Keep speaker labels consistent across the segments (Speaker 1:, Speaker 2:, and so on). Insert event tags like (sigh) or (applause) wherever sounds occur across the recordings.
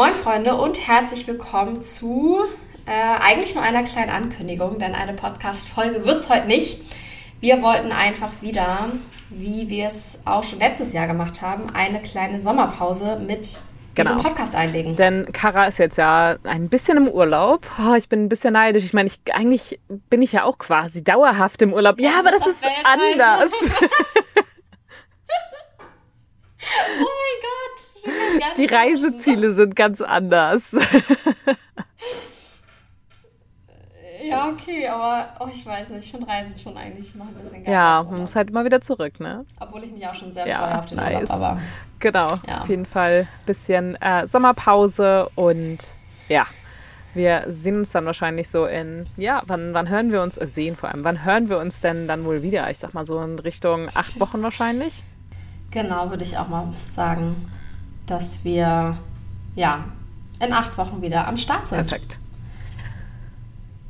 Speaker 1: Moin Freunde und herzlich willkommen zu äh, eigentlich nur einer kleinen Ankündigung, denn eine Podcast-Folge wird es heute nicht. Wir wollten einfach wieder, wie wir es auch schon letztes Jahr gemacht haben, eine kleine Sommerpause mit genau. diesem Podcast einlegen.
Speaker 2: Denn Kara ist jetzt ja ein bisschen im Urlaub. Oh, ich bin ein bisschen neidisch. Ich meine, ich, eigentlich bin ich ja auch quasi dauerhaft im Urlaub. Ja, ja aber das ist anders. (laughs) (laughs)
Speaker 1: oh mein Gott.
Speaker 2: Die Reiseziele sind ganz anders.
Speaker 1: Ja, okay, aber oh, ich weiß nicht, ich finde Reisen schon eigentlich noch ein bisschen
Speaker 2: geil. Ja, man muss halt immer wieder zurück, ne?
Speaker 1: Obwohl ich mich auch schon sehr ja, freue auf den nice. Urlaub, aber.
Speaker 2: Genau, ja. auf jeden Fall ein bisschen äh, Sommerpause und ja, wir sehen uns dann wahrscheinlich so in, ja, wann, wann hören wir uns, äh, sehen vor allem, wann hören wir uns denn dann wohl wieder? Ich sag mal so in Richtung acht Wochen wahrscheinlich.
Speaker 1: Genau, würde ich auch mal sagen, dass wir ja in acht Wochen wieder am Start sind.
Speaker 2: Perfekt.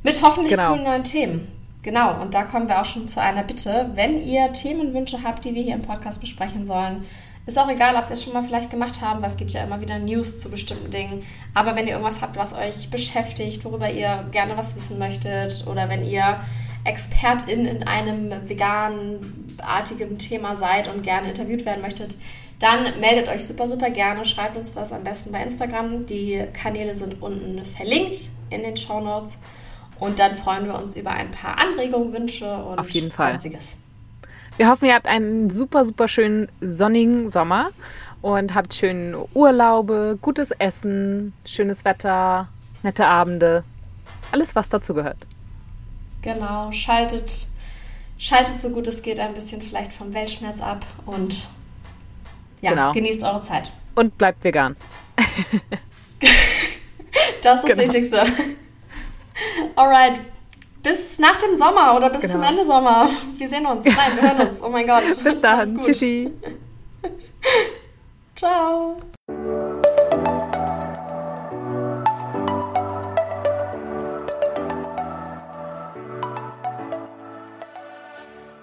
Speaker 1: Mit hoffentlich genau. coolen neuen Themen. Genau, und da kommen wir auch schon zu einer Bitte. Wenn ihr Themenwünsche habt, die wir hier im Podcast besprechen sollen, ist auch egal, ob wir es schon mal vielleicht gemacht haben, weil es gibt ja immer wieder News zu bestimmten Dingen. Aber wenn ihr irgendwas habt, was euch beschäftigt, worüber ihr gerne was wissen möchtet, oder wenn ihr Expertin in einem veganartigen Thema seid und gerne interviewt werden möchtet, dann meldet euch super, super gerne. Schreibt uns das am besten bei Instagram. Die Kanäle sind unten verlinkt in den Show Notes. Und dann freuen wir uns über ein paar Anregungen, Wünsche und
Speaker 2: Auf jeden Fall. sonstiges. Wir hoffen, ihr habt einen super, super schönen sonnigen Sommer und habt schönen Urlaube, gutes Essen, schönes Wetter, nette Abende. Alles, was dazu gehört.
Speaker 1: Genau, schaltet, schaltet so gut es geht ein bisschen vielleicht vom Weltschmerz ab und ja, genau. genießt eure Zeit.
Speaker 2: Und bleibt vegan. (laughs)
Speaker 1: das ist das genau. Wichtigste. Alright. Bis nach dem Sommer oder bis genau. zum Ende Sommer. Wir sehen uns. (laughs) Nein, wir hören uns. Oh mein Gott.
Speaker 2: Bis dahin. Tschüssi. (laughs)
Speaker 1: Ciao.